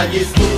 Nadie estuvo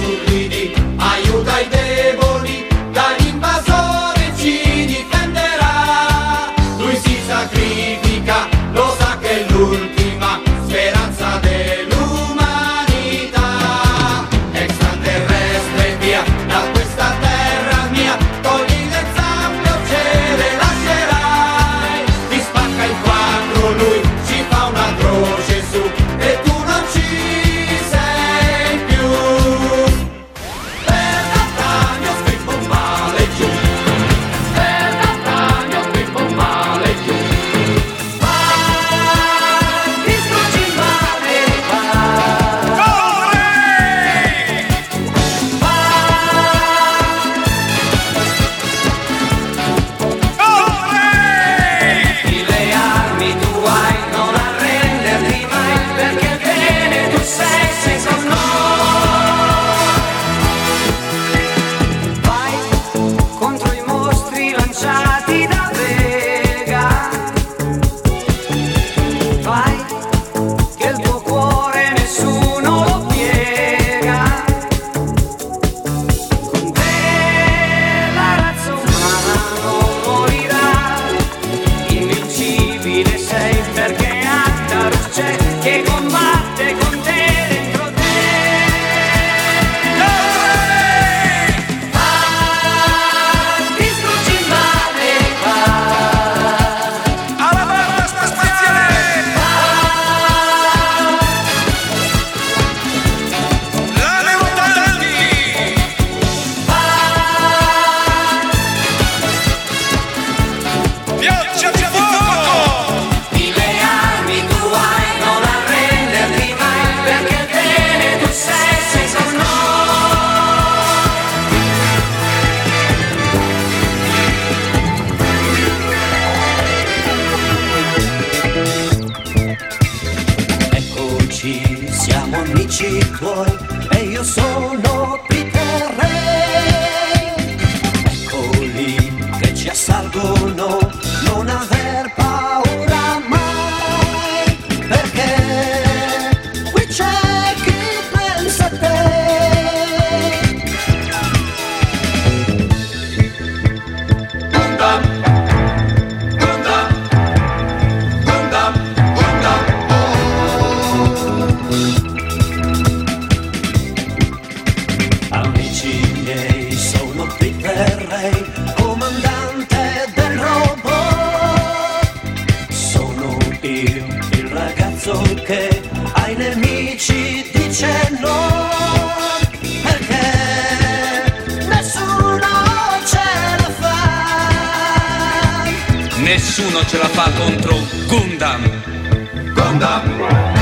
senso che ai nemici dice no. Perché nessuno ce la fa. Nessuno ce la fa contro Gundam. Gundam.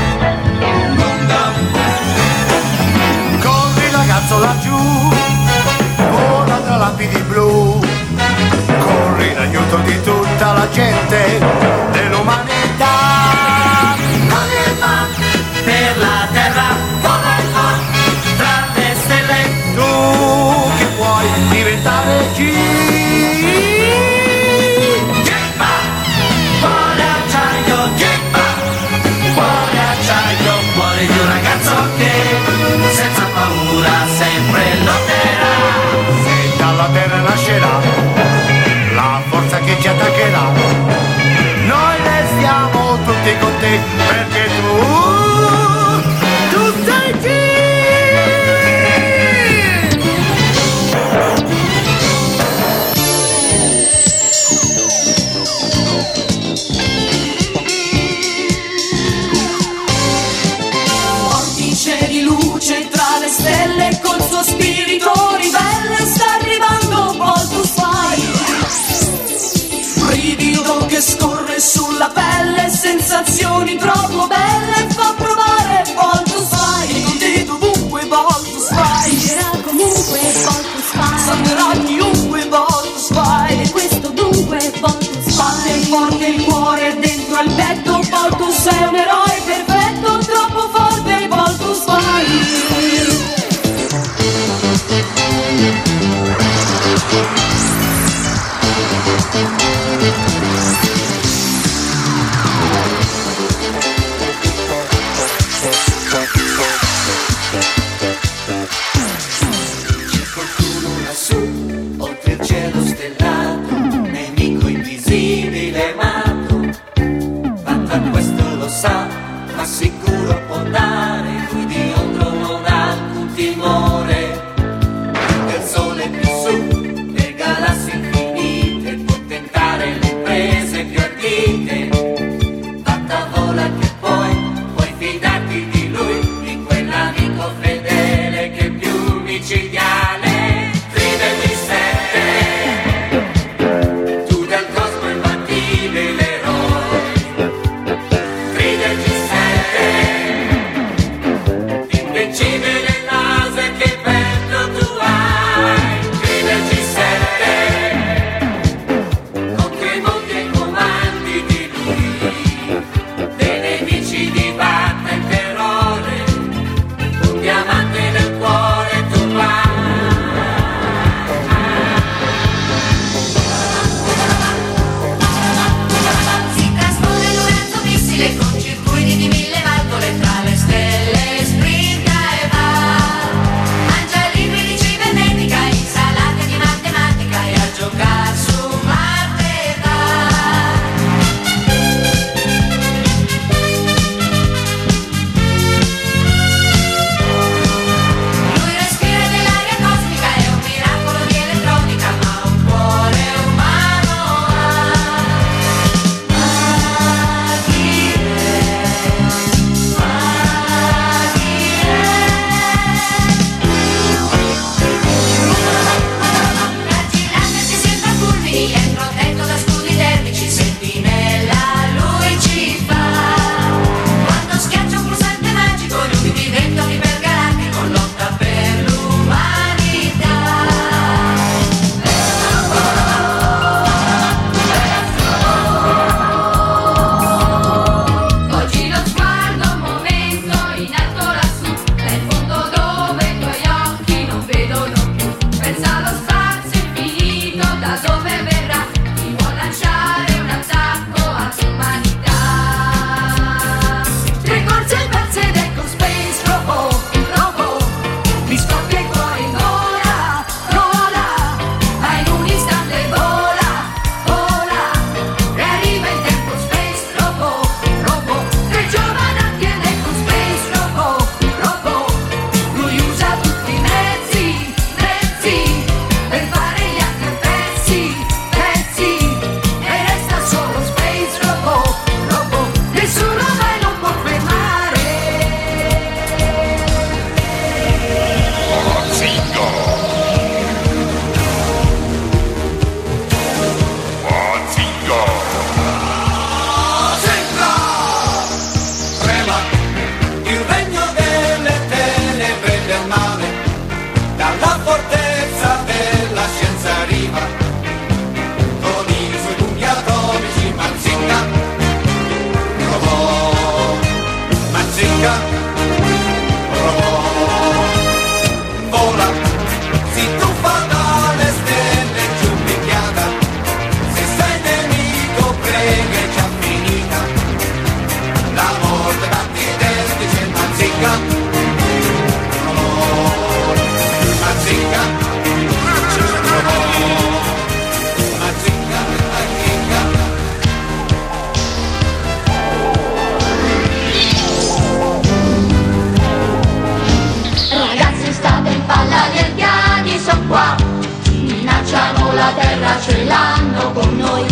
noi.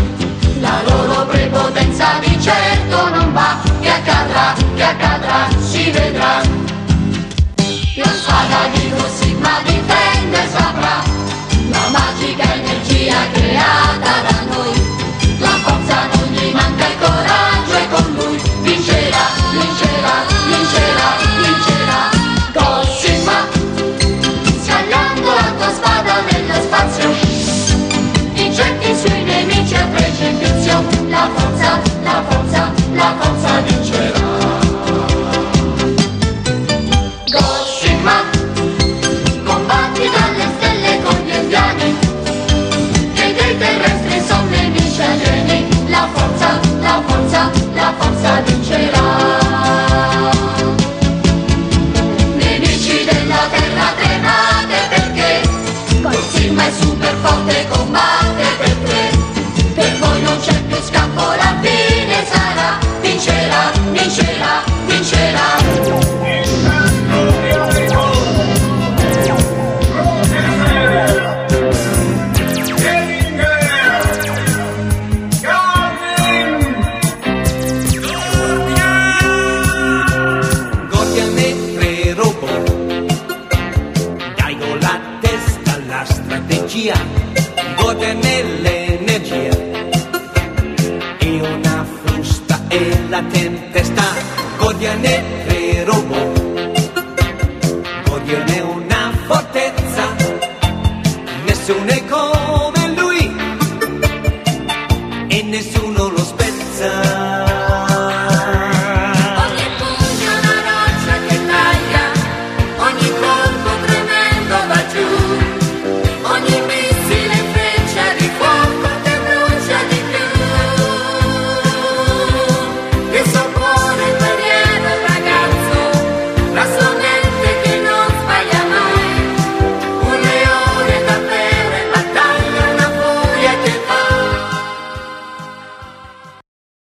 La loro prepotenza di certo non va, che accadrà, che accadrà, si vedrà. La spada di Sigma difende saprà, la magica energia creata da